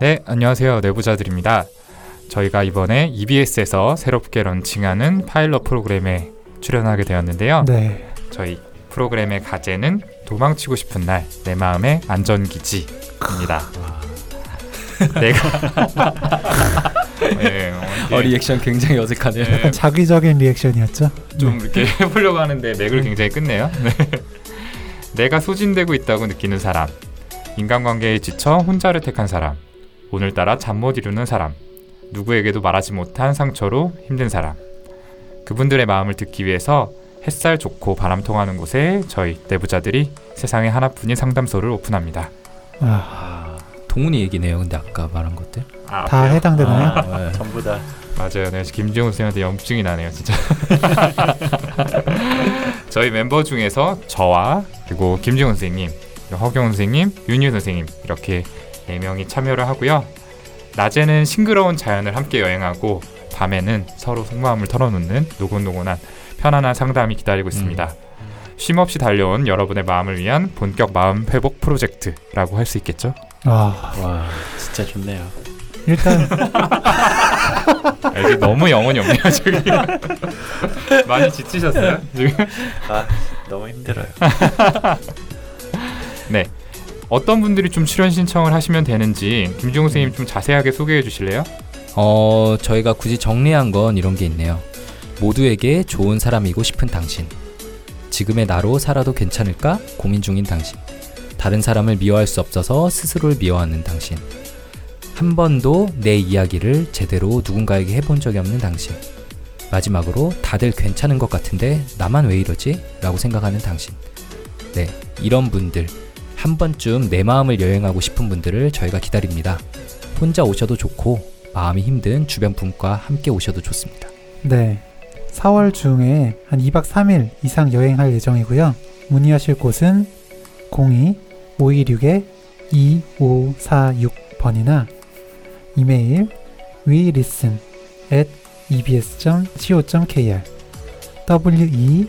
네, 안녕하세요. 내부자들입니다. 저희가 이번에 EBS에서 새롭게 런칭하는 파일럿 프로그램에 출연하게 되었는데요. 네. 저희 프로그램의 가제는 도망치고 싶은 날 내 마음의 안전기지입니다. 내가 네, 어, 리액션 굉장히 어색하네요. 네, 작위적인 리액션이었죠. 좀 이렇게 해보려고 하는데 맥을 굉장히 끊네요. 네. 내가 소진되고 있다고 느끼는 사람, 인간관계에 지쳐 혼자를 택한 사람, 오늘따라 잠 못 이루는 사람, 누구에게도 말하지 못한 상처로 힘든 사람. 그분들의 마음을 듣기 위해서 햇살 좋고 바람 통하는 곳에 저희 내부자들이 세상에 하나뿐인 상담소를 오픈합니다. 아, 아, 동훈이 얘기네요. 근데 아까 말한 것들. 아, 다 그래요? 해당되나요? 아, 네. 전부 다 맞아요. 네, 김지훈 선생한테 염증이 나네요, 진짜. 저희 멤버 중에서 저와 그리고 김지훈 선생님, 허경 선생님, 윤유 선생님 이렇게 네 명이 참여를 하고요. 낮에는 싱그러운 자연을 함께 여행하고 밤에는 서로 속마음을 털어놓는 노곤노곤한 편안한 상담이 기다리고 있습니다. 쉼없이 달려온 여러분의 마음을 위한 본격 마음 회복 프로젝트라고 할 수 있겠죠? 아, 와 진짜 좋네요. 일단 아, 이게 너무 영혼이 없네요, 지금. 많이 지치셨어요? 지금? 아 너무 힘들어요. 네. 어떤 분들이 좀 출연 신청을 하시면 되는지 김지용 선생님 좀 자세하게 소개해 주실래요? 어, 저희가 굳이 정리한 건 이런 게 있네요. 모두에게 좋은 사람이고 싶은 당신. 지금의 나로 살아도 괜찮을까 고민 중인 당신. 다른 사람을 미워할 수 없어서 스스로를 미워하는 당신. 한 번도 내 이야기를 제대로 누군가에게 해본 적이 없는 당신. 마지막으로 다들 괜찮은 것 같은데 나만 왜 이러지? 라고 생각하는 당신. 네, 이런 분들. 한 번쯤 내 마음을 여행하고 싶은 분들을 저희가 기다립니다. 혼자 오셔도 좋고 마음이 힘든 주변 분과 함께 오셔도 좋습니다. 네. 4월 중에 한 2박 3일 이상 여행할 예정이고요. 문의하실 곳은 02-526-2546번이나 이메일 welisten at ebs.co.kr w-e-l-i-s-t-e-n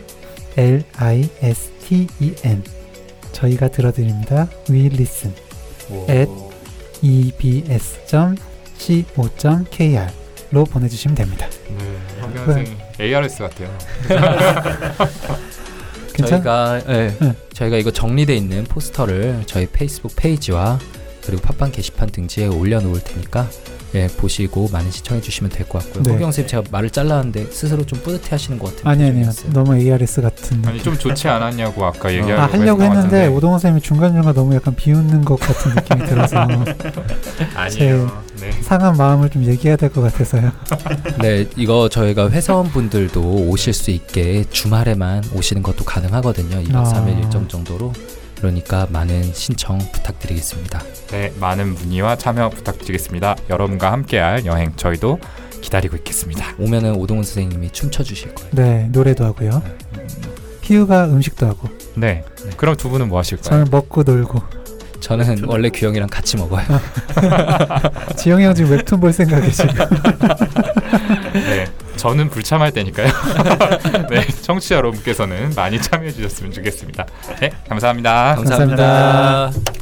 저희가 들어드립니다. welisten at ebs.co.kr로 보내주시면 됩니다. 네. 네. 선생님 ARS 같아요. 저희가 예, 네. 저희가 이거 정리돼 있는 포스터를 저희 페이스북 페이지와 그리고 팟빵 게시판 등지에 올려놓을 테니까 예, 보시고 많이 시청해 주시면 될 것 같고요. 네. 허경 선생님 제가 말을 잘랐는데 스스로 좀 뿌듯해 하시는 것 같아요. 아니 아니요. 너무 ARS 같은. 아니 좀 좋지 않았냐고 아까 얘기하려고 아 하려고 했는데 같은데. 오동원 쌤이 중간 중간 너무 약간 비웃는 것 같은 느낌이 들어서 아니에요. 네. 상한 마음을 좀 얘기해야 될 것 같아서요. 네, 이거 저희가 회사원분들도 오실 수 있게 주말에만 오시는 것도 가능하거든요. 2박 아. 3일 일정 정도로. 그러니까 많은 신청 부탁드리겠습니다. 네, 많은 문의와 참여 부탁드리겠습니다. 여러분과 함께할 여행 저희도 기다리고 있겠습니다. 오면은 오동훈 선생님이 춤춰 주실 거예요. 네 노래도 하고요. 피우가 음식도 하고 네. 그럼 두 분은 뭐 하실까요? 저는 먹고 놀고 저는 원래 규영이랑 같이 먹어요. 지영이 형 지금 웹툰 볼 지금. 네. 저는 불참할 때니까요. 네, 청취자 여러분께서는 많이 참여해 주셨으면 좋겠습니다. 네, 감사합니다. 감사합니다. 감사합니다.